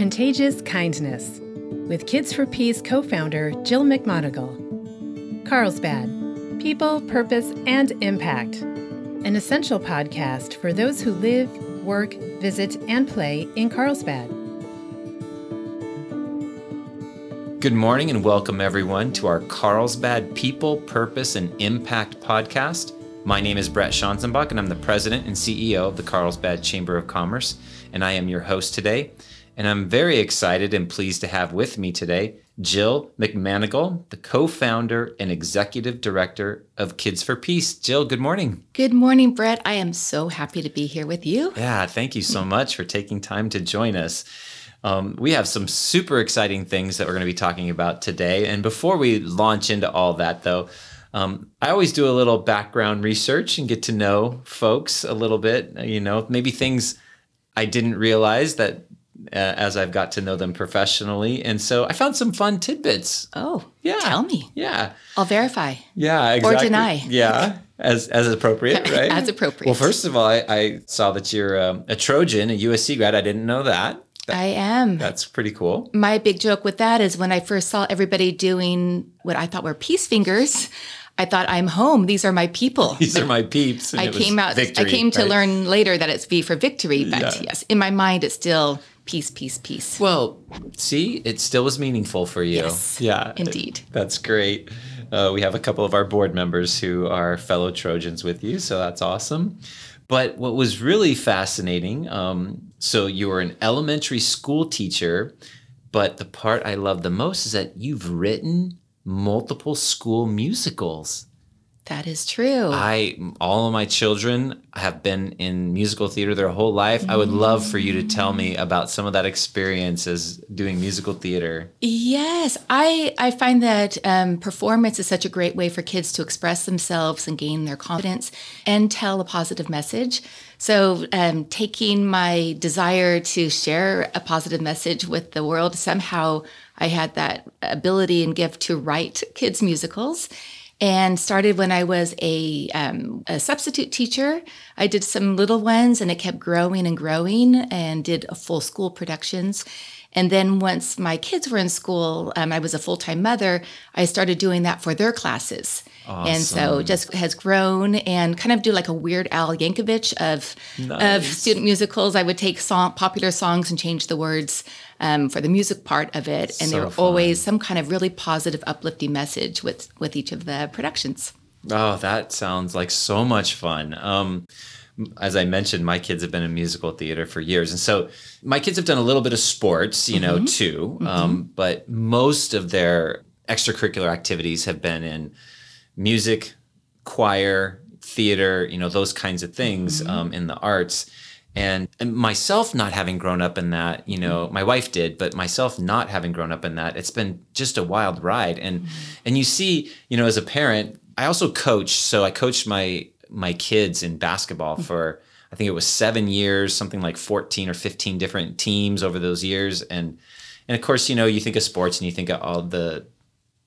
Contagious Kindness with Kids for Peace co founder Jill McManigal. Carlsbad People, Purpose, and Impact. An essential podcast for those who live, work, visit, and play in Carlsbad. Good morning and welcome everyone to our Carlsbad People, Purpose, and Impact podcast. My name is Bret Schanzenbach, and I'm the president and CEO of the Carlsbad Chamber of Commerce, and I am your host today. And I'm very excited and pleased to have with me today Jill McManigal, the co founder and executive director of Kids for Peace. Jill, good morning. Good morning, Bret. I am so happy to be here with you. Yeah, thank you so much for taking time to join us. Um, we have some super exciting things that we're going to be talking about today. And before we launch into all that, though, um, I always do a little background research and get to know folks a little bit, you know, maybe things I didn't realize that as I've got to know them professionally. And so I found some fun tidbits. Oh, Yeah. Tell me. Yeah. I'll verify. Yeah, exactly. deny. Yeah, as as appropriate, right? As appropriate. Well, first of all, I, I saw that you're um, a Trojan, a USC grad. I didn't know that. I am. That's pretty cool. My big joke with that is when I first saw everybody doing what I thought were peace fingers, I thought, I'm home. These are my people. These are my peeps. and I it was came out. Victory, I came to right? learn later that it's V for victory, but Yeah. yes, in my mind, it's still peace, peace, peace. Well, see, it still was meaningful for you. Yes, yeah, indeed. That's great. Uh, we have a couple of our board members who are fellow Trojans with you, so that's awesome. But what was really fascinating, um, so you were an elementary school teacher, but the part I love the most is that you've written multiple school musicals. That is true. I all of my children have been in musical theater their whole life. I would love for you to tell me about some of that experience as doing musical theater. Yes, I, I find that um, performance is such a great way for kids to express themselves and gain their confidence and tell a positive message. So, um, taking my desire to share a positive message with the world, somehow I had that ability and gift to write kids' musicals and started when I was a, um, a substitute teacher. I did some little ones and it kept growing and growing and did a full school productions. And then once my kids were in school, um, I was a full time mother, I started doing that for their classes. And so just has grown and kind of do like a Weird Al Yankovic of, of student musicals. I would take song, popular songs and change the words um, for the music part of it. And So there were fun. always some kind of really positive, uplifting message with, with each of the productions. Oh, that sounds like so much fun. Um, as I mentioned, my kids have been in musical theater for years. And so my kids have done a little bit of sports, you know, too. Um, but most of their extracurricular activities have been in music, choir, theater, you know, those kinds of things um, in the arts. And, myself not having grown up in that, you know, mm-hmm. my wife did, but myself not having grown up in that, it's been just a wild ride. And mm-hmm. and you see, you know, as a parent, I also coach. So I coached my my kids in basketball mm-hmm. for I think it was seven years, something like 14 or 15 different teams over those years. And and of course, you know, you think of sports and you think of all the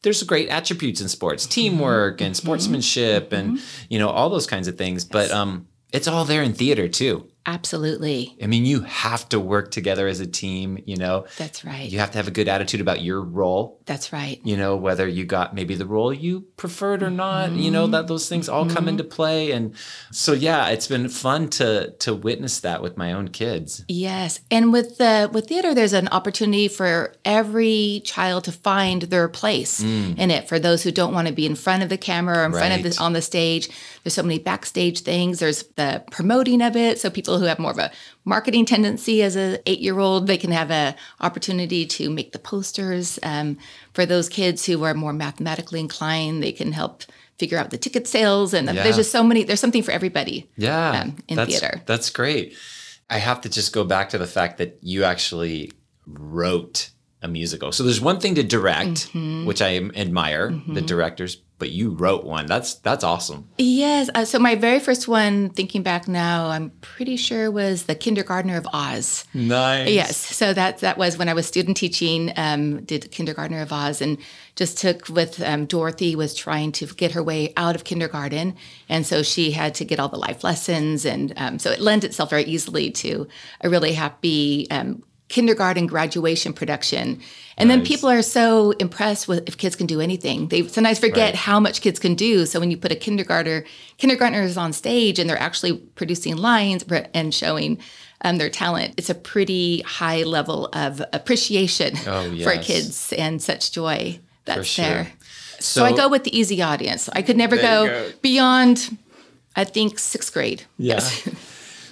there's great attributes in sports, teamwork and sportsmanship and you know, all those kinds of things. But um it's all there in theater too. Absolutely. I mean, you have to work together as a team, you know. That's right. You have to have a good attitude about your role, That's right. you know, whether you got maybe the role you preferred or not, you know, that those things all come mm-hmm. into play and so yeah, it's been fun to to witness that with my own kids. Yes, and with the with theater, there's an opportunity for every child to find their place mm. in it. For those who don't want to be in front of the camera or in front of Right. the on the stage, there's so many backstage things. There's the promoting of it, so people who have more of a marketing tendency as an eight year old, they can have an opportunity to make the posters. Um, for those kids who are more mathematically inclined, they can help figure out the ticket sales. And Yeah. there's just so many. There's something for everybody. Yeah. um, in that's, theater. That's great. I have to just go back to the fact that you actually wrote a musical. So there's one thing to direct, Mm-hmm. which I admire, the directors, but you wrote one. That's that's awesome. Yes. Uh, so my very first one, thinking back now, I'm pretty sure was the Kindergartner of Oz. Nice. Yes. So that that was when I was student teaching. Um, did Kindergartner of Oz and just took with um, Dorothy was trying to get her way out of kindergarten, and so she had to get all the life lessons, and um, so it lends itself very easily to a really happy. Kindergarten graduation production. And then people are so impressed with if kids can do anything. They sometimes forget Right. how much kids can do. So when you put a kindergartner, kindergartners on stage and they're actually producing lines and showing um, their talent, it's a pretty high level of appreciation Oh, for kids and such joy that's sure. there. So, I go with the easy audience. I could never go, go. beyond, I think, sixth grade. Yeah.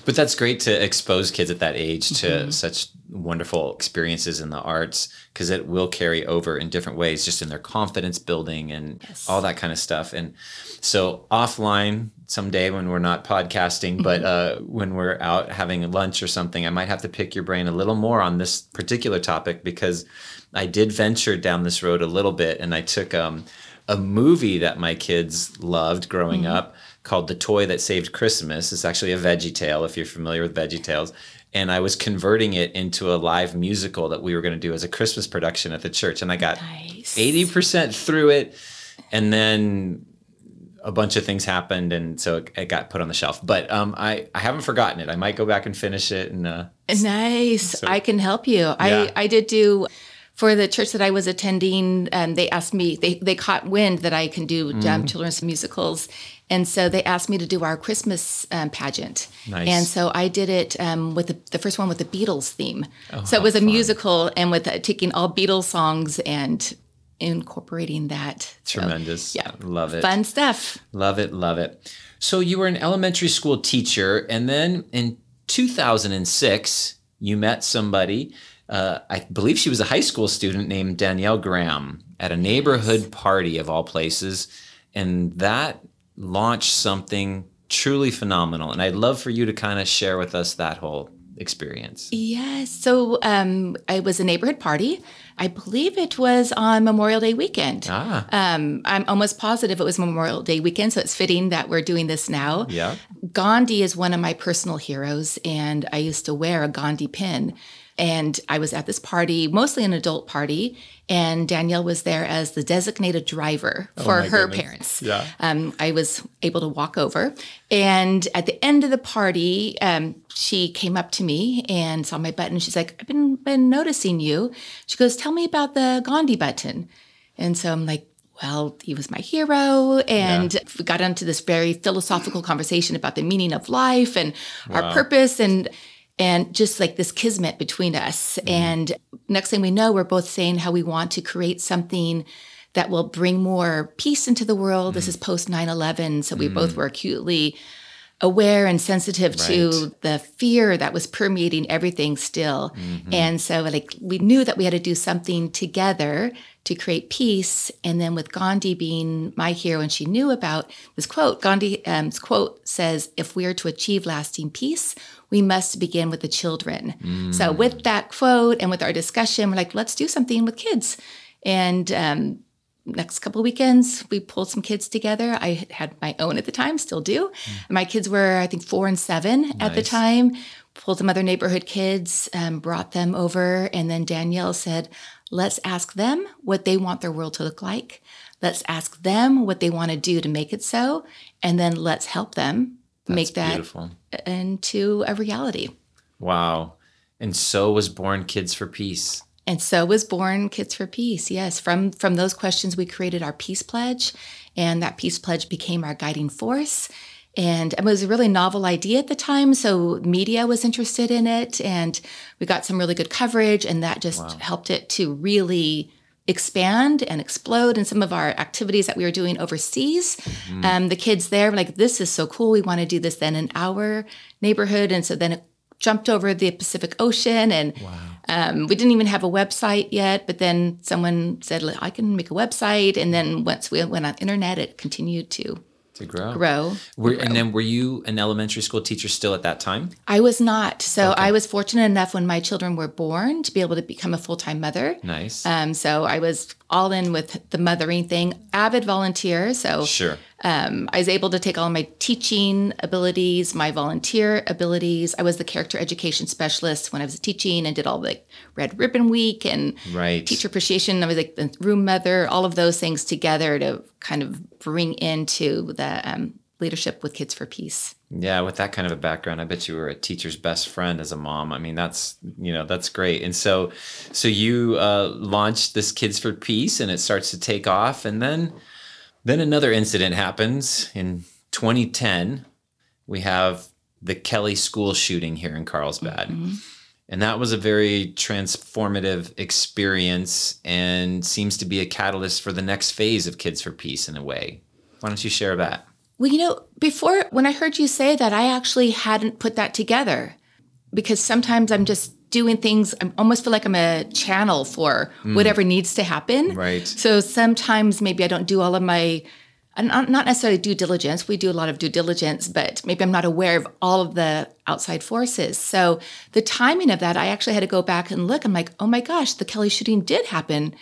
but that's great to expose kids at that age to Mm-hmm. such wonderful experiences in the arts because it will carry over in different ways, just in their confidence building and Yes. all that kind of stuff. And so offline someday when we're not podcasting, but Mm-hmm. uh, when we're out having lunch or something, I might have to pick your brain a little more on this particular topic because I did venture down this road a little bit and I took um, a movie that my kids loved growing Mm-hmm. up called The Toy That Saved Christmas. It's actually a Veggie Tale if you're familiar with Veggie Tales. And I was converting it into a live musical that we were going to do as a Christmas production at the church. And I got Nice. 80% through it. And then a bunch of things happened. And so it, it got put on the shelf. But um, I, I haven't forgotten it. I might go back and finish it. And uh, Nice. I can help you. Yeah. I, I did do for the church that I was attending. Um, they asked me, they, they caught wind that I can do Mm. um, children's musicals. And so they asked me to do our Christmas um, pageant. Nice. And so I did it um, with the, the first one with the Beatles theme. Oh, so it was a fun. musical and with uh, taking all Beatles songs and incorporating that. So, tremendous. yeah. Love it. Fun stuff. Love it, love it. So you were an elementary school teacher, and then in 2006, you met somebody. Uh, I believe she was a high school student named Danielle Graham at a neighborhood party of all places, and that launched something truly phenomenal. And I'd love for you to kind of share with us that whole experience. Yes. So um, it was a neighborhood party. I believe it was on Memorial Day weekend. Ah, Um, I'm almost positive it was Memorial Day weekend, so it's fitting that we're doing this now. yeah. Gandhi is one of my personal heroes, and I used to wear a Gandhi pin. And I was at this party, mostly an adult party, and Danielle was there as the designated driver for Oh her goodness. parents. Yeah. Um, I was able to walk over, and at the end of the party, um, she came up to me and saw my button. She's like, "I've been been noticing you." She goes, "Tell me about the Gandhi button." And so I'm like, well, he was my hero. And we got into this very philosophical conversation about the meaning of life and our purpose and and just like this kismet between us. Mm-hmm. And next thing we know, we're both saying how we want to create something that will bring more peace into the world. This mm-hmm. is post 9-11. So we both mm-hmm. were acutely aware and sensitive to the fear that was permeating everything still. And so like we knew that we had to do something together to create peace. And then with Gandhi being my hero, and she knew about this quote, Gandhi's um, quote says, if we are to achieve lasting peace, we must begin with the children. So with that quote and with our discussion, we're like, let's do something with kids. And um, next couple of weekends we pulled some kids together. I had my own at the time still do. My kids were i think four and seven at the time. Pulled some other neighborhood kids um, brought them over. And then danielle said let's ask them what they want their world to look like let's ask them what they want to do to make it so and then let's help them make that Beautiful. into a reality Wow. And so was born Kids for Peace. And so was born Kids for Peace. Yes, from from those questions we created our peace pledge, and that peace pledge became our guiding force. And it was a really novel idea at the time, so media was interested in it, and we got some really good coverage, and that just helped it to really expand and explode in some of our activities that we were doing overseas. Um, the kids there were like, "This is so cool! We want to do this then in our neighborhood," and so then it jumped over the Pacific Ocean and um, we didn't even have a website yet, but then someone said, "Look, I can make a website. And then once we went on internet, it continued to To grow. grow. Were, and then were you an elementary school teacher still at that time? I was not. So I was fortunate enough when my children were born to be able to become a full time mother. Nice. Um, so I was all in with the mothering thing, avid volunteer. So sure. Um, I was able to take all my teaching abilities, my volunteer abilities. I was the character education specialist when I was teaching and did all the Red Ribbon Week and Right. teacher appreciation. I was like the room mother, all of those things together to kind of bring into the um, leadership with Kids for Peace. Yeah, with that kind of a background, I bet you were a teacher's best friend as a mom. I mean, that's you know that's great. And so, so you uh, launched this Kids for Peace, and it starts to take off, and then then another incident happens in 2010. We have the Kelly school shooting here in Carlsbad. Mm-hmm. And that was a very transformative experience and seems to be a catalyst for the next phase of Kids for Peace in a way. Why don't you share that? Well, you know, before when I heard you say that, I actually hadn't put that together because sometimes I'm just doing things i almost feel like i'm a channel for mm. whatever needs to happen. Right. So sometimes maybe i don't do all of my not necessarily due diligence. We do a lot of due diligence but maybe i'm not aware of all of the outside forces. So the timing of that i actually had to go back and look. I'm like oh my gosh the kelly shooting did happen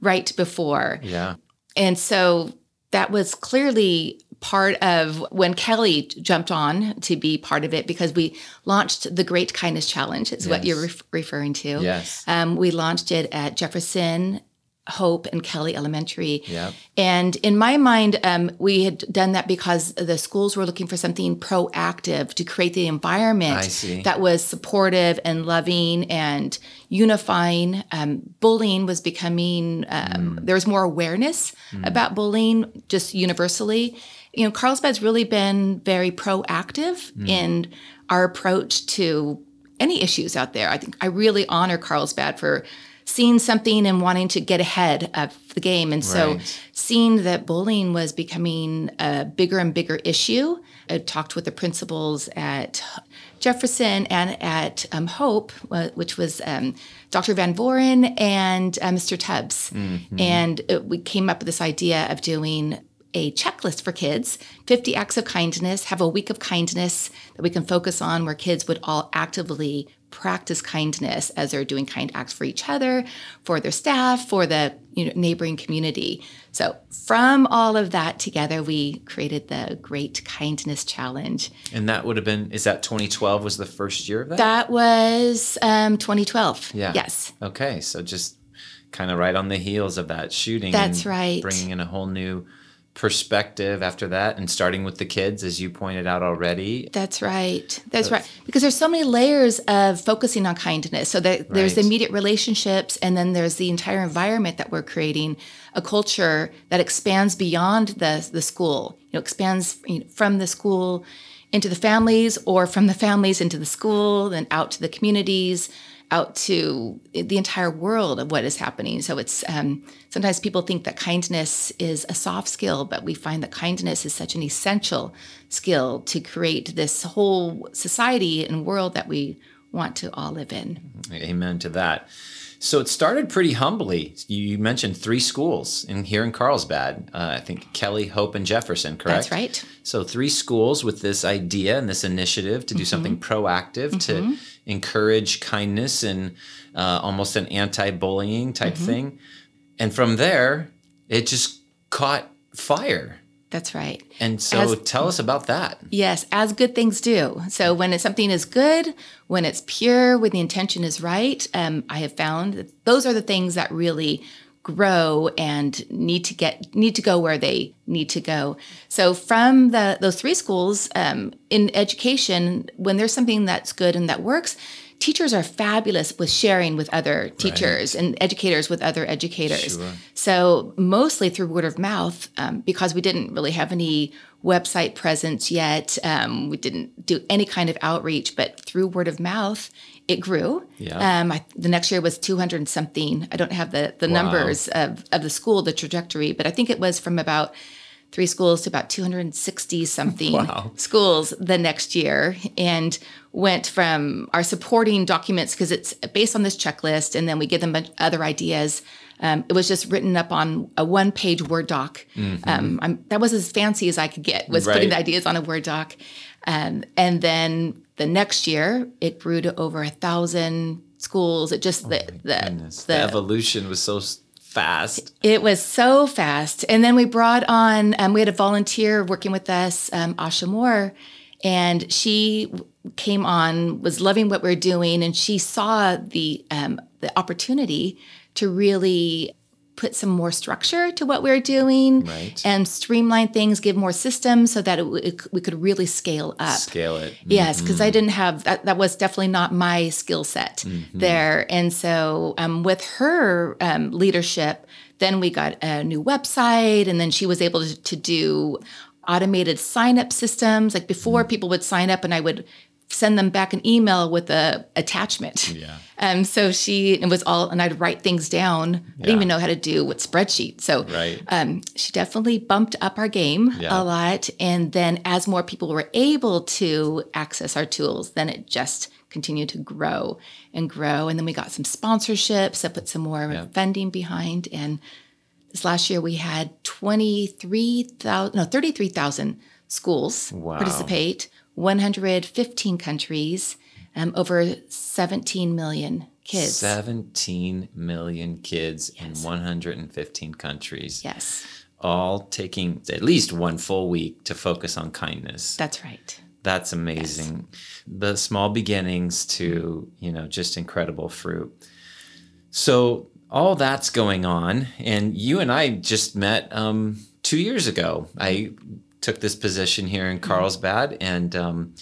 right before. Yeah. And so that was clearly part of when Kelly jumped on to be part of it because we launched the Great Kindness Challenge, is yes. what you're re- referring to. Yes. Um, we launched it at Jefferson Hope and Kelly Elementary. Yep. And in my mind, um, we had done that because the schools were looking for something proactive to create the environment that was supportive and loving and unifying. Um, bullying was becoming, um, mm. there was more awareness mm. about bullying just universally. You know, Carlsbad's really been very proactive mm. in our approach to any issues out there. I think I really honor Carlsbad for seeing something and wanting to get ahead of the game. And so right. seeing that bullying was becoming a bigger and bigger issue, I talked with the principals at Jefferson and at um, Hope, uh, which was um, Dr. Van Voren and uh, Mr. Tubbs. Mm-hmm. And it, we came up with this idea of doing a checklist for kids 50 acts of kindness, have a week of kindness that we can focus on where kids would all actively practice kindness as they're doing kind acts for each other, for their staff, for the you know, neighboring community. So, from all of that together, we created the Great Kindness Challenge. And that would have been, is that 2012 was the first year of that? That was um, 2012. Yeah. Yes. Okay. So, just kind of right on the heels of that shooting. That's right. Bringing in a whole new perspective after that and starting with the kids as you pointed out already? That's right. That's right. Because there's so many layers of focusing on kindness. So that there's right. immediate relationships and then there's the entire environment that we're creating a culture that expands beyond the the school. You know expands from the school into the families or from the families into the school then out to the communities out to the entire world of what is happening. So it's um, sometimes people think that kindness is a soft skill, but we find that kindness is such an essential skill to create this whole society and world that we want to all live in. Amen to that. So it started pretty humbly. You mentioned three schools in here in Carlsbad. Uh, I think Kelly, Hope, and Jefferson, correct? That's right. So three schools with this idea and this initiative to do mm-hmm. something proactive mm-hmm. to encourage kindness and uh, almost an anti-bullying type mm-hmm. thing. And from there, it just caught fire. That's right. And so as, tell us about that. Yes, as good things do. So when it's, something is good, when it's pure, when the intention is right, um, I have found that those are the things that really grow and need to get need to go where they need to go. So from the those three schools um, in education, when there's something that's good and that works, teachers are fabulous with sharing with other teachers right. and educators with other educators. Sure. So, mostly through word of mouth, um, because we didn't really have any website presence yet. Um, we didn't do any kind of outreach, but through word of mouth, it grew. Yeah. Um, I, the next year was 200 something. I don't have the, the wow. numbers of, of the school, the trajectory, but I think it was from about three schools to about 260 something wow. schools the next year and went from our supporting documents because it's based on this checklist and then we give them other ideas um, it was just written up on a one page word doc mm-hmm. um, that was as fancy as i could get was right. putting the ideas on a word doc um, and then the next year it grew to over a thousand schools it just oh the, the, the, the evolution was so fast. It was so fast. And then we brought on, um, we had a volunteer working with us, um, Asha Moore, and she came on, was loving what we are doing, and she saw the um, the opportunity to really put some more structure to what we are doing Right. and streamline things, give more systems so that it, it, we could really scale up. Scale it. Yes, because I didn't have that. That was definitely not my skill set there. And so, um, with her um, leadership, then we got a new website, and then she was able to, to do automated sign up systems. Like before, people would sign up, and I would send them back an email with a attachment. Yeah. Um, so she it was all, and I'd write things down. I didn't even know how to do with spreadsheet. So Right. um, she definitely bumped up our game Yeah. a lot. And then as more people were able to access our tools, then it just continued to grow and grow. And then we got some sponsorships that put some more funding behind. And this last year we had 23,000, no, 33,000 schools Wow. participate, 115 countries, um, over 17 million kids. 17 million kids in 115 countries, Yes, all taking at least one full week to focus on kindness. that's right. That's amazing. The small beginnings to, you know, just incredible fruit. So all that's going on, and you and I just met um, two years ago. I took this position here in Carlsbad, and um,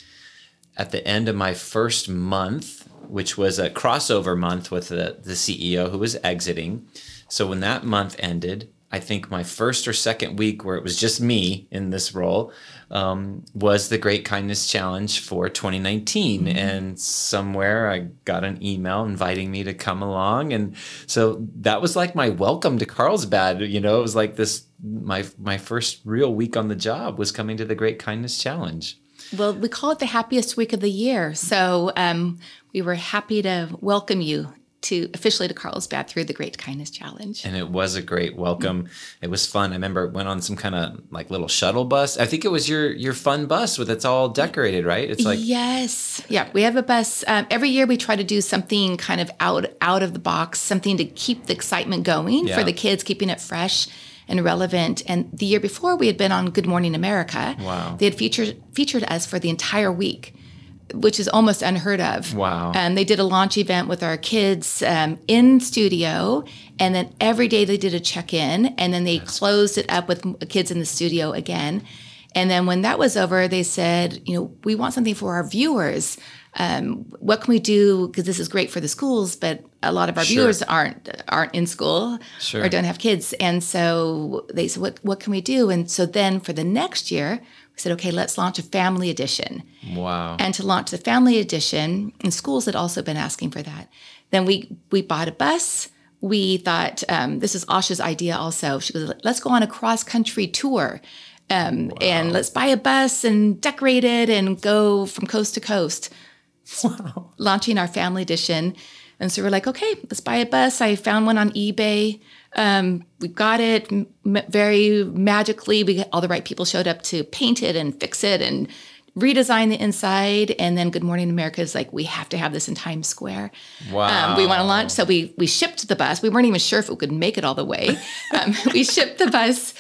at the end of my first month, which was a crossover month with the, the CEO who was exiting. So when that month ended, I think my first or second week where it was just me in this role um, was the Great Kindness Challenge for 2019. And somewhere I got an email inviting me to come along. And so that was like my welcome to Carlsbad. You know, it was like this my my first real week on the job was coming to the Great Kindness Challenge. Well, we call it the happiest week of the year. So um, we were happy to welcome you to officially to Carlsbad through the Great Kindness Challenge. and it was a great welcome. It was fun. I remember it went on some kind of like little shuttle bus. I think it was your your fun bus with it's all decorated, right? It's like yes, yeah, we have a bus. Um, every year we try to do something kind of out out of the box, something to keep the excitement going Yeah. for the kids, keeping it fresh and relevant. And the year before we had been on Good Morning America. Wow. They had featured featured us for the entire week. Which is almost unheard of. Wow. And they did a launch event with our kids um, in studio, and then every day they did a check in, and then they closed it up with kids in the studio again. And then when that was over, they said, you know, we want something for our viewers. Um, what can we do? Because this is great for the schools, but a lot of our Sure. viewers aren't aren't in school Sure. or don't have kids. And so they said, what what can we do? And so then for the next year, we said, okay, let's launch a family edition. wow. And to launch the family edition, and schools had also been asking for that. Then we we bought a bus. We thought um, this is Asha's idea. Also, she goes, "Let's go on a cross country tour, um, and let's buy a bus and decorate it and go from coast to coast." Launching our family edition, and so we're like, "Okay, let's buy a bus." I found one on eBay. Um, we got it m- very magically. We all the right people showed up to paint it and fix it and redesign the inside. And then Good Morning America is like, we have to have this in Times Square. Wow. Um, we want to launch. So we we shipped the bus. We weren't even sure if it could make it all the way. Um, we shipped the bus,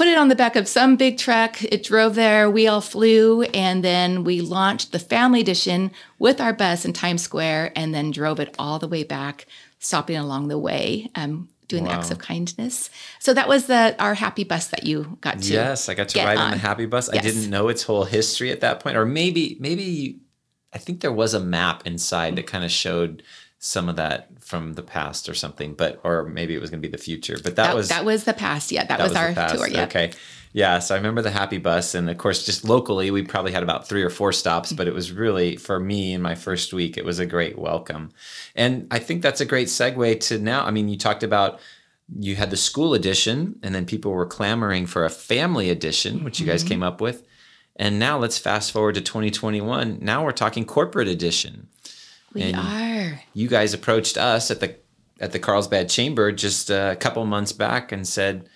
put it on the back of some big truck. It drove there. We all flew, and then we launched the family edition with our bus in Times Square, and then drove it all the way back, stopping along the way. Um, Doing the acts of kindness. So that was the our happy bus that you got to. Yes, I got to ride on. on. the happy bus. I didn't know its whole history at that point, or maybe maybe I think there was a map inside that kind of showed some of that from the past or something, but or maybe it was going to be the future. But that, That, was that was the past. Yeah, that, was, the our tour. Yeah. Okay. Yeah. So I remember the happy bus. And of course, just locally, we probably had about three or four stops, but it was really, for me in my first week, it was a great welcome. And I think that's a great segue to now. I mean, you talked about you had the school edition, and then people were clamoring for a family edition, which you guys Mm-hmm. came up with. And now let's fast forward to 2021. Now we're talking corporate edition. We And- are. You guys approached us at the at the Carlsbad Chamber just a couple months back and said,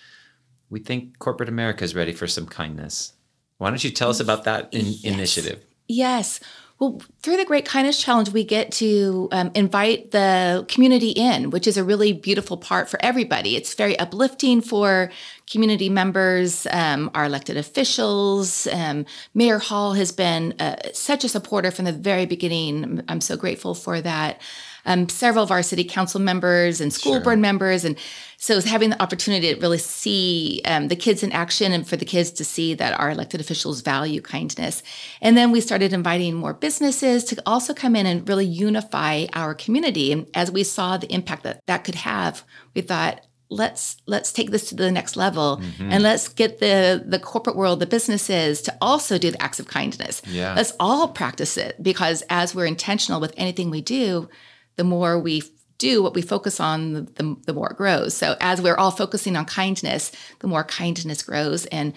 "We think corporate America is ready for some kindness." Why don't you tell us about that in- Yes. initiative? Yes. Well, through the Great Kindness Challenge, we get to um, invite the community in, which is a really beautiful part for everybody. It's very uplifting for community members, um, our elected officials. Um, Mayor Hall has been uh, such a supporter from the very beginning. I'm so grateful for that. Um, several of our city council members and school Sure. board members. And so having the opportunity to really see um, the kids in action and for the kids to see that our elected officials value kindness. And then we started inviting more businesses to also come in and really unify our community. And as we saw the impact that that could have, we thought, let's let's take this to the next level and let's get the the corporate world the businesses to also do the acts of kindness Yeah. let's all practice it because as we're intentional with anything we do the more we do what we focus on the, the, the more it grows. So as we're all focusing on kindness the more kindness grows. And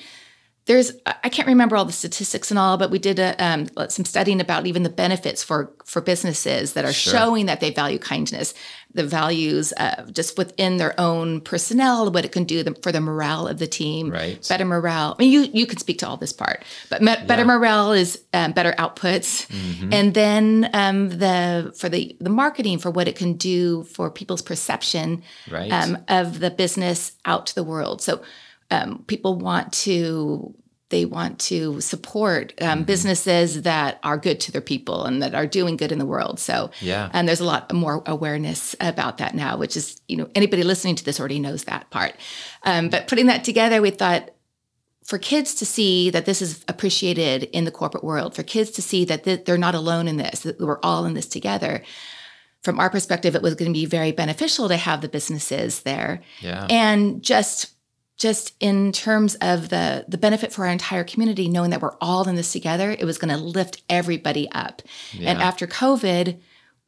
there's I can't remember all the statistics and all, but we did a, um, some studying about even the benefits for for businesses that are Sure. showing that they value kindness, the values uh, just within their own personnel, what it can do them for the morale of the team, Right. Better morale. I mean, you you could speak to all this part, but me- better Yeah. morale is um, better outputs, Mm-hmm. and then um, the for the the marketing for what it can do for people's perception Right. um, of the business out to the world. So um, people want to they want to support Mm-hmm. um, businesses that are good to their people and that are doing good in the world. So Yeah. and there's a lot more awareness about that now, which is you know anybody listening to this already knows that part. Um, but putting that together, we thought for kids to see that this is appreciated in the corporate world, for kids to see that th- they're not alone in this, that we're all in this together. From our perspective, it was going to be very beneficial to have the businesses there, yeah. and just just in terms of the the benefit for our entire community, knowing that we're all in this together, it was going to lift everybody up. And after COVID,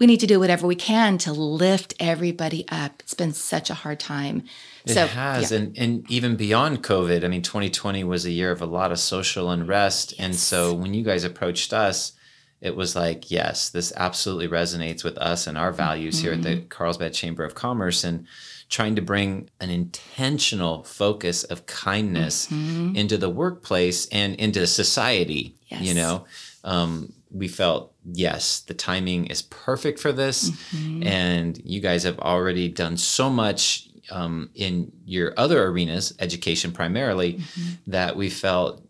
we need to do whatever we can to lift everybody up. It's been such a hard time. It so has, yeah. and and even beyond COVID. I mean, 2020 was a year of a lot of social unrest, and so when you guys approached us, it was like, yes, this absolutely resonates with us and our values here at the Mm-hmm. Carlsbad Chamber of Commerce, and trying to bring an intentional focus of kindness into the workplace and into society. You Mm-hmm. Know, um, we felt yes, the timing is perfect for this, Mm-hmm. and you guys have already done so much um, in your other arenas, education primarily, Mm-hmm. that we felt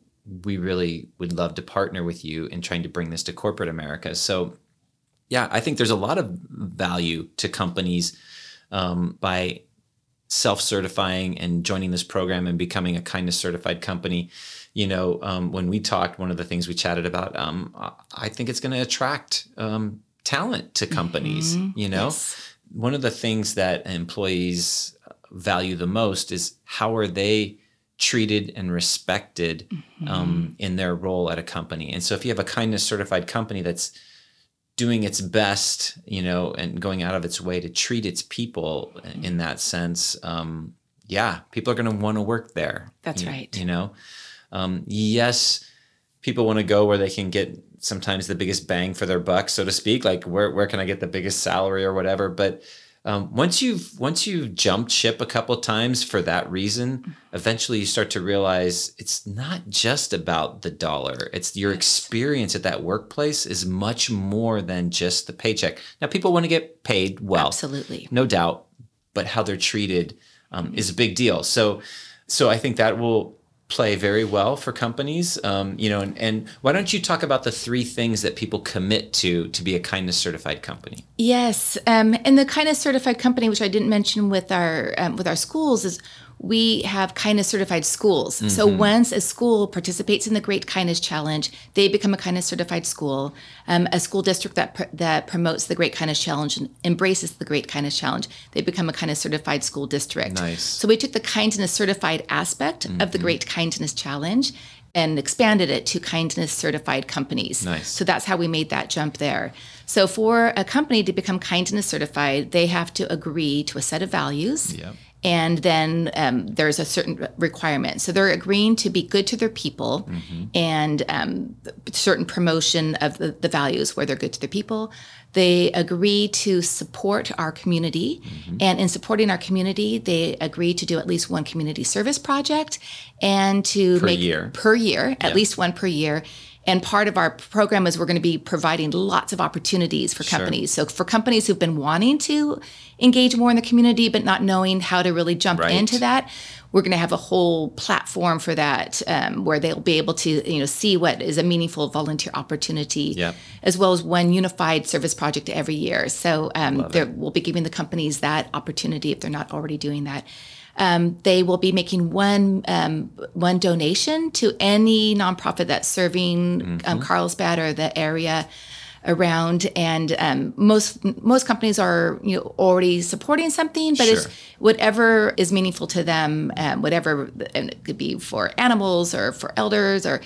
we really would love to partner with you in trying to bring this to corporate America. So, yeah, I think there's a lot of value to companies um, by self-certifying and joining this program and becoming a kindness certified company. You know um, when we talked one of the things we chatted about um, I- think it's going to attract um, talent to companies you know? Yes. one of the things that employees value the most is how are they treated and respected um, in their role at a company. And so if you have a kindness certified company that's doing its best you know and going out of its way to treat its people in that sense um, yeah people are going to want to work there That's you- right. you know um, yes people want to go where they can get sometimes the biggest bang for their buck so to speak like where, where can i get the biggest salary or whatever but um, once you've once you've jumped ship a couple times for that reason eventually you start to realize it's not just about the dollar. It's your experience at that workplace is much more than just the paycheck. Now people want to get paid well Absolutely. no doubt but how they're treated um, is a big deal. So so i think that will play very well for companies um, you know and, and why don't you talk about the three things that people commit to to be a kindness certified company? Yes, um, and the kindness certified company, which I didn't mention with our um, with our schools, is we have kindness certified schools. So once a school participates in the Great Kindness Challenge, they become a kindness certified school. Um, a school district that pr- that promotes the Great Kindness Challenge and embraces the Great Kindness Challenge, they become a kindness certified school district. Nice. So we took the kindness certified aspect of the Great Kindness Challenge and expanded it to kindness certified companies. Nice. So that's how we made that jump there. So for a company to become kindness certified, they have to agree to a set of values. Yep. And then um, there's a certain requirement. So they're agreeing to be good to their people and um, certain promotion of the, the values where they're good to their people. They agree to support our community. And in supporting our community, they agree to do at least one community service project and to Per make year. per year, at least one per year, And part of our program is we're going to be providing lots of opportunities for companies. Sure. So for companies who've been wanting to engage more in the community but not knowing how to really jump right. into that, we're going to have a whole platform for that um, where they'll be able to you know see what is a meaningful volunteer opportunity yep. as well as one unified service project every year so um, we'll be giving the companies that opportunity if they're not already doing that um, they will be making one um, one donation to any nonprofit that's serving um, mm-hmm. Carlsbad or the area around and um, most most companies are you know already supporting something but sure. it's whatever is meaningful to them um, whatever and it could be for animals or for elders or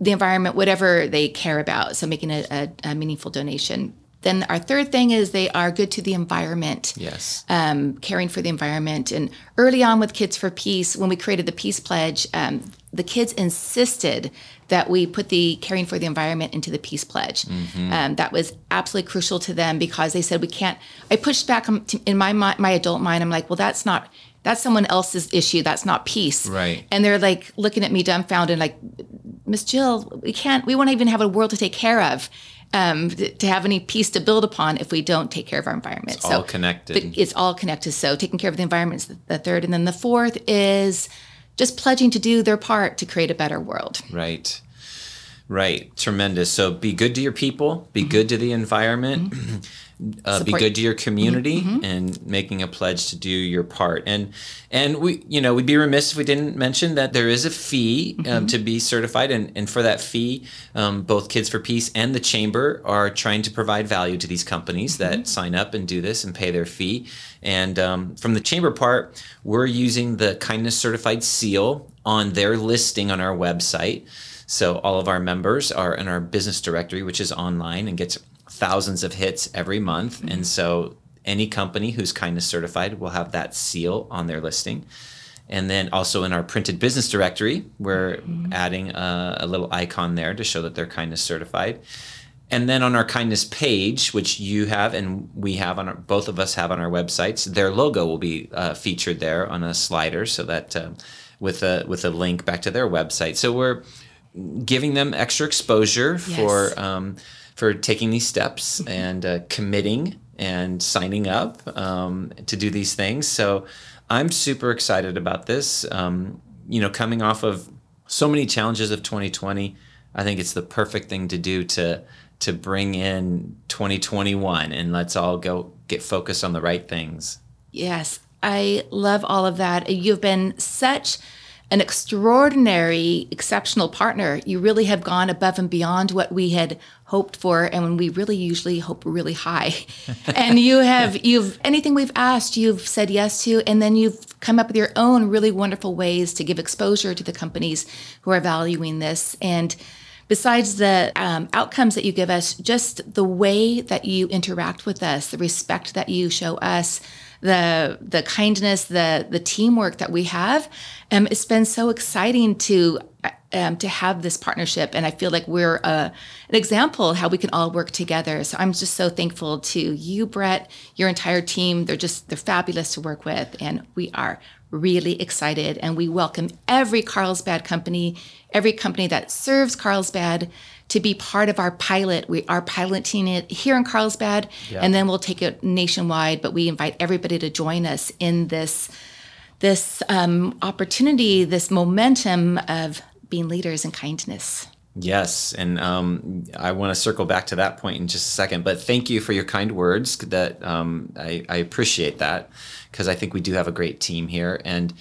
the environment whatever they care about so making a, a, a meaningful donation then our third thing is they are good to the environment. Yes. Um, caring for the environment. And early on with Kids for Peace, when we created the Peace Pledge, um, the kids insisted that we put the caring for the environment into the peace pledge. Mm-hmm. Um, that was absolutely crucial to them because they said we can't. I pushed back in my my adult mind. I'm like, well, that's not that's someone else's issue. That's not peace. Right. And they're like looking at me dumbfounded, like, Miss Jill, we can't. We won't even have a world to take care of. Um, to have any peace to build upon if we don't take care of our environment. It's so, all connected. It's all connected. So taking care of the environment is the third, and then the fourth is just pledging to do their part to create a better world. Right. Right. Tremendous. So be good to your people, be mm-hmm. good to the environment. Mm-hmm. Uh, be good to your community mm-hmm. and making a pledge to do your part and and we you know we'd be remiss if we didn't mention that there is a fee um, mm-hmm. to be certified and, and for that fee um, both kids for peace and the chamber are trying to provide value to these companies mm-hmm. that sign up and do this and pay their fee and um, from the chamber part we're using the kindness certified seal on their listing on our website so all of our members are in our business directory, which is online and gets thousands of hits every month. Mm-hmm. And so any company who's kindness certified will have that seal on their listing. And then also in our printed business directory, we're mm-hmm. adding a, a, little icon there to show that they're kindness certified. And then on our kindness page, which you have and we have on our, both of us have on our websites, their logo will be uh, featured there on a slider, so that uh, with a with a link back to their website. So we're giving them extra exposure yes. for um, for taking these steps mm-hmm. and uh, committing and signing up um, to do these things. So I'm super excited about this. Um, you know, coming off of so many challenges of 2020, I think it's the perfect thing to do to to bring in 2021 and let's all go get focused on the right things. Yes, I love all of that. You've been such an extraordinary, exceptional partner. You really have gone above and beyond what we had hoped for, and when we really usually hope really high. and you have you've anything we've asked, you've said yes to, and then you've come up with your own really wonderful ways to give exposure to the companies who are valuing this and besides the um, outcomes that you give us, just the way that you interact with us, the respect that you show us, the the kindness, the the teamwork that we have. Um, it's been so exciting to um, to have this partnership, and I feel like we're uh, an example how we can all work together. So I'm just so thankful to you, Bret, your entire team. They're just they're fabulous to work with, and we are really excited. And we welcome every Carlsbad company, every company that serves Carlsbad to be part of our pilot. We are piloting it here in Carlsbad, yeah. and then we'll take it nationwide. But we invite everybody to join us in this this um, opportunity, this momentum of being leaders in kindness. Yes, and um, I want to circle back to that point in just a second. But thank you for your kind words. That um, I, I appreciate that because I think we do have a great team here. And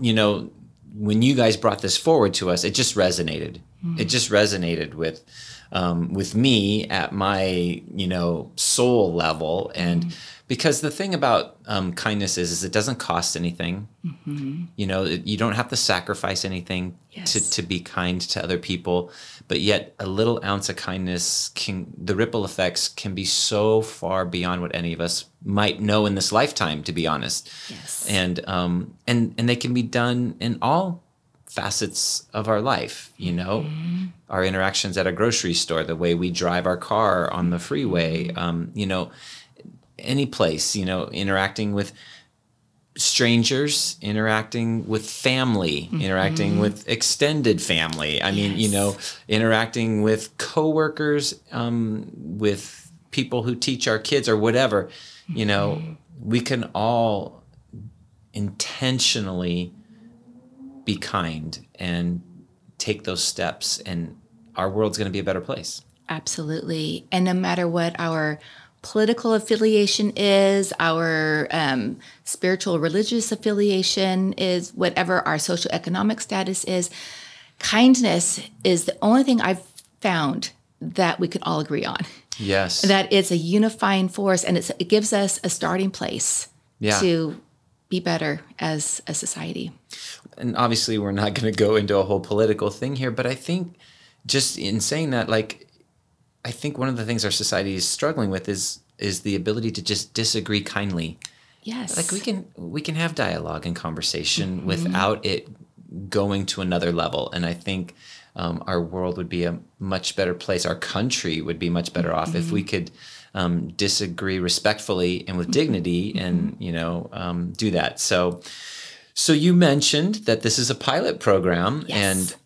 you know, when you guys brought this forward to us, it just resonated. Mm-hmm. It just resonated with um, with me at my you know soul level, and mm-hmm. Because the thing about um, kindness is, is it doesn't cost anything. Mm-hmm. You know, you don't have to sacrifice anything yes. to to be kind to other people, but yet a little ounce of kindness can the ripple effects can be so far beyond what any of us might know in this lifetime. To be honest, yes, and um and and they can be done in all facets of our life, you know, mm-hmm. our interactions at a grocery store, the way we drive our car on the freeway, um, you know, any place, you know, interacting with strangers, interacting with family, mm-hmm. interacting with extended family. I mean, yes. you know, interacting with coworkers, um, with people who teach our kids or whatever. Mm-hmm. You know, mm-hmm. we can all intentionally be kind and take those steps and our world's going to be a better place. Absolutely. And no matter what our political affiliation is, our um, spiritual religious affiliation is, whatever our social economic status is, kindness is the only thing I've found that we can all agree on. Yes. That it's a unifying force and it gives us a starting place yeah. to be better as a society. And obviously, we're not going to go into a whole political thing here, but I think just in saying that, like, I think one of the things our society is struggling with is is the ability to just disagree kindly. Yes. Like we can we can have dialogue and conversation mm-hmm. without it going to another level, and I think um, our world would be a much better place. Our country would be much better off mm-hmm. if we mm-hmm. could um, disagree respectfully and with dignity mm-hmm. and you know um, do that so so you mentioned that this is a pilot program yes. and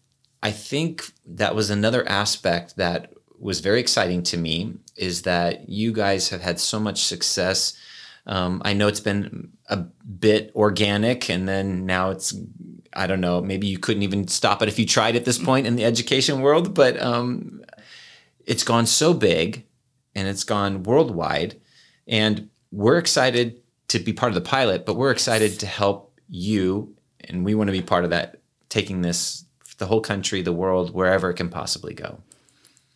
i think that was another aspect that was very exciting to me is that you guys have had so much success um, i know it's been a bit organic and then now it's i don't know maybe you couldn't even stop it if you tried at this point in the education world but um, it's gone so big and it's gone worldwide. And we're excited to be part of the pilot, but we're excited to help you. And we want to be part of that, taking this the whole country, the world, wherever it can possibly go.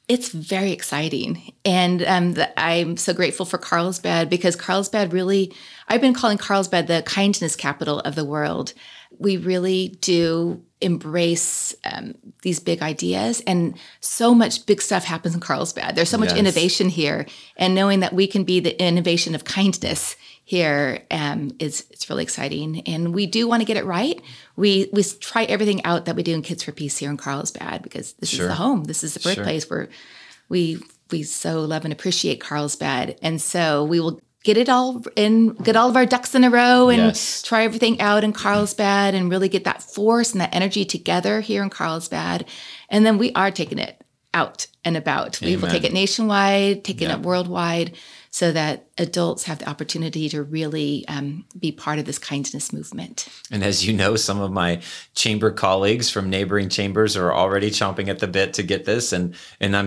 It's very exciting. And um, the, I'm so grateful for Carlsbad because Carlsbad really, I've been calling Carlsbad the kindness capital of the world. We really do embrace um, these big ideas and so much big stuff happens in carlsbad there's so much yes. innovation here and knowing that we can be the innovation of kindness here um, is it's really exciting and we do want to get it right we we try everything out that we do in kids for peace here in carlsbad because this sure. is the home this is the birthplace sure. where we we so love and appreciate carlsbad and so we will get it all in, get all of our ducks in a row and yes. try everything out in Carlsbad and really get that force and that energy together here in Carlsbad. And then we are taking it out and about. Amen. We will take it nationwide, taking it worldwide so that adults have the opportunity to really um, be part of this kindness movement. And as you know, some of my chamber colleagues from neighboring chambers are already chomping at the bit to get this, and and I'm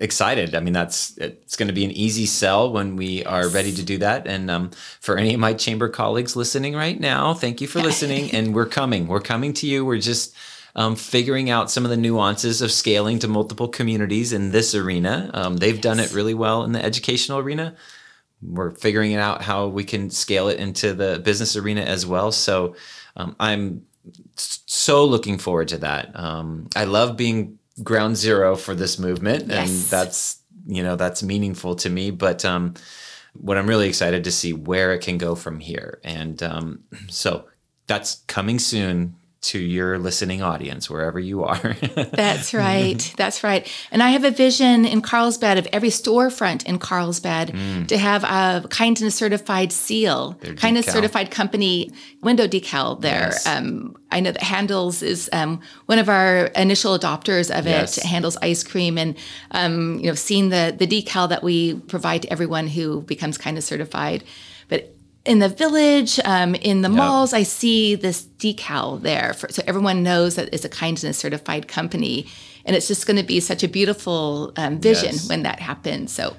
excited. I mean, that's it's going to be an easy sell when we are ready to do that. And um, for any of my chamber colleagues listening right now, thank you for listening. and we're coming. We're coming to you. We're just um, figuring out some of the nuances of scaling to multiple communities in this arena. Um, they've yes. done it really well in the educational arena. We're figuring out how we can scale it into the business arena as well. So um, I'm so looking forward to that. Um, I love being ground zero for this movement yes. and that's you know that's meaningful to me but um what i'm really excited to see where it can go from here and um so that's coming soon to your listening audience wherever you are. That's right. That's right. And I have a vision in Carlsbad of every storefront in Carlsbad mm. to have a kindness certified seal, Their kindness decal. certified company window decal there. Yes. Um, I know that Handel's is um, one of our initial adopters of yes. it. Handel's ice cream, and um, you know, seeing the the decal that we provide to everyone who becomes kindness certified. In the village, um, in the yep. malls, I see this decal there, for, so everyone knows that it's a kindness certified company, and it's just going to be such a beautiful um, vision yes. when that happens. So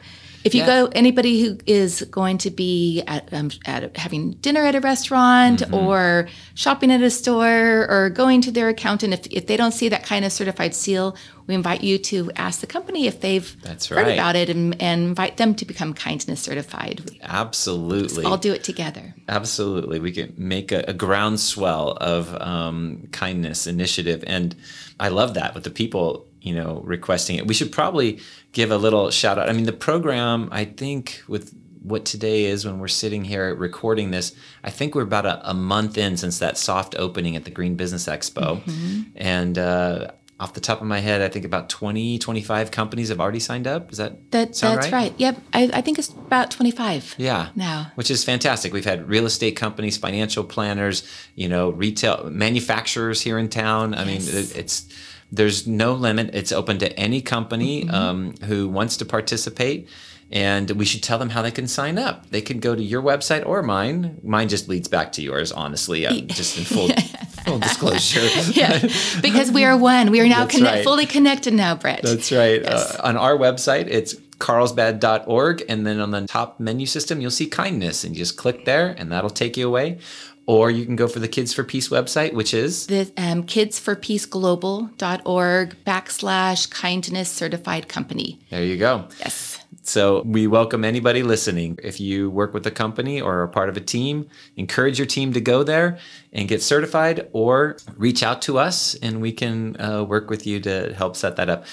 if you yeah. go, anybody who is going to be at, um, at having dinner at a restaurant mm-hmm. or shopping at a store or going to their accountant, if, if they don't see that kind of certified seal, we invite you to ask the company if they've That's heard about it and, and, invite them to become kindness certified. Absolutely. All do it together. Absolutely. We can make a, a groundswell of um, kindness initiative. And I love that with the people you know requesting it we should probably give a little shout out i mean the program i think with what today is when we're sitting here recording this i think we're about a, a month in since that soft opening at the green business expo mm-hmm. and uh, off the top of my head, I think about 20, 25 companies have already signed up. Is that That, sound that's right? Yep. I, I think it's about 25 Yeah. now. Which is fantastic. We've had real estate companies, financial planners, you know, retail manufacturers here in town. I mean, it, it's there's no limit. It's open to any company Mm-hmm. um, who wants to participate. And we should tell them how they can sign up. They can go to your website or mine. Mine just leads back to yours, honestly. I'm just in full, full disclosure. Yeah, because we are one. We are now connect, right. fully connected now, Bret. That's right. Yes. Uh, on our website, it's carlsbad.org. And then on the top menu system, you'll see kindness. And you just click there, and that'll take you away. Or you can go for the Kids for Peace website, which is the um, kidsforpeaceglobal.org backslash kindness certified company. there you go. Yes. So we welcome anybody listening. If you work with a company or are part of a team, encourage your team to go there and get certified or reach out to us and we can uh, work with you to help set that up.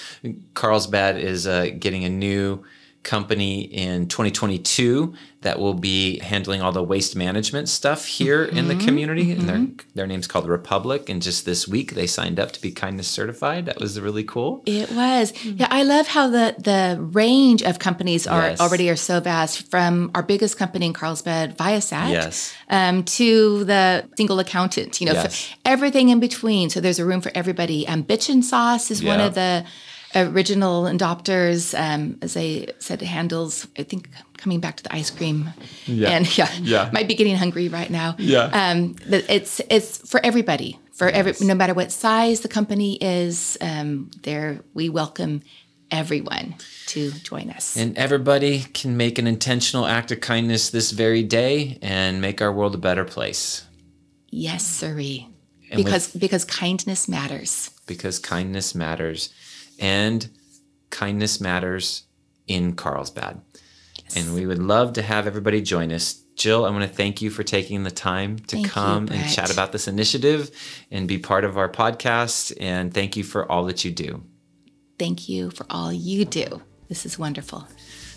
Carlsbad is uh, getting a new company in 2022 that will be handling all the waste management stuff here in the community and their their name's called Republic and just this week they signed up to be kindness certified that was really cool It was. Yeah, I love how the the range of companies are Yes. already are so vast from our biggest company in Carlsbad, Viasat, Yes. um, to the single accountant, you know, Yes. everything in between. So there's a room for everybody. Um, Bitchin Sauce is one of the original adopters. Um, as I said, Handel's, I think, coming back to the ice cream. Yeah. And yeah, Yeah. might be getting hungry right now. Yeah. Um, it's it's for everybody. For every, no matter what size the company is, um, there we welcome everyone to join us. And everybody can make an intentional act of kindness this very day and make our world a better place yes, siree. And Because because kindness matters. because kindness matters and kindness matters in Carlsbad. And we would love to have everybody join us. Jill, I want to thank you for taking the time to Thank you, come and chat about this initiative and be part of our podcast. And thank you for all that you do. Thank you for all you do. This is wonderful.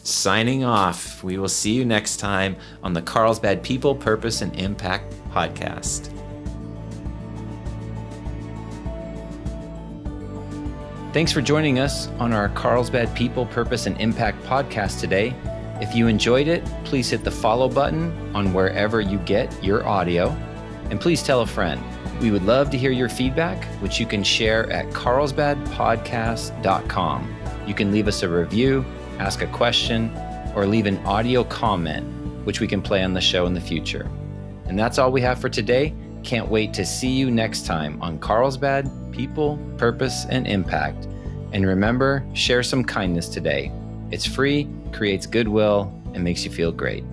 Signing off. We will see you next time on the Carlsbad People, Purpose, and Impact podcast. Thanks for joining us on our Carlsbad People, Purpose, and Impact podcast today. If you enjoyed it, please hit the follow button on wherever you get your audio. And please tell a friend. We would love to hear your feedback, which you can share at carlsbadpodcast.com. You can leave us a review, ask a question, or leave an audio comment, which we can play on the show in the future. And that's all we have for today. Can't wait to see you next time on Carlsbad People, Purpose, and Impact. And remember, share some kindness today. It's free, creates goodwill, and makes you feel great.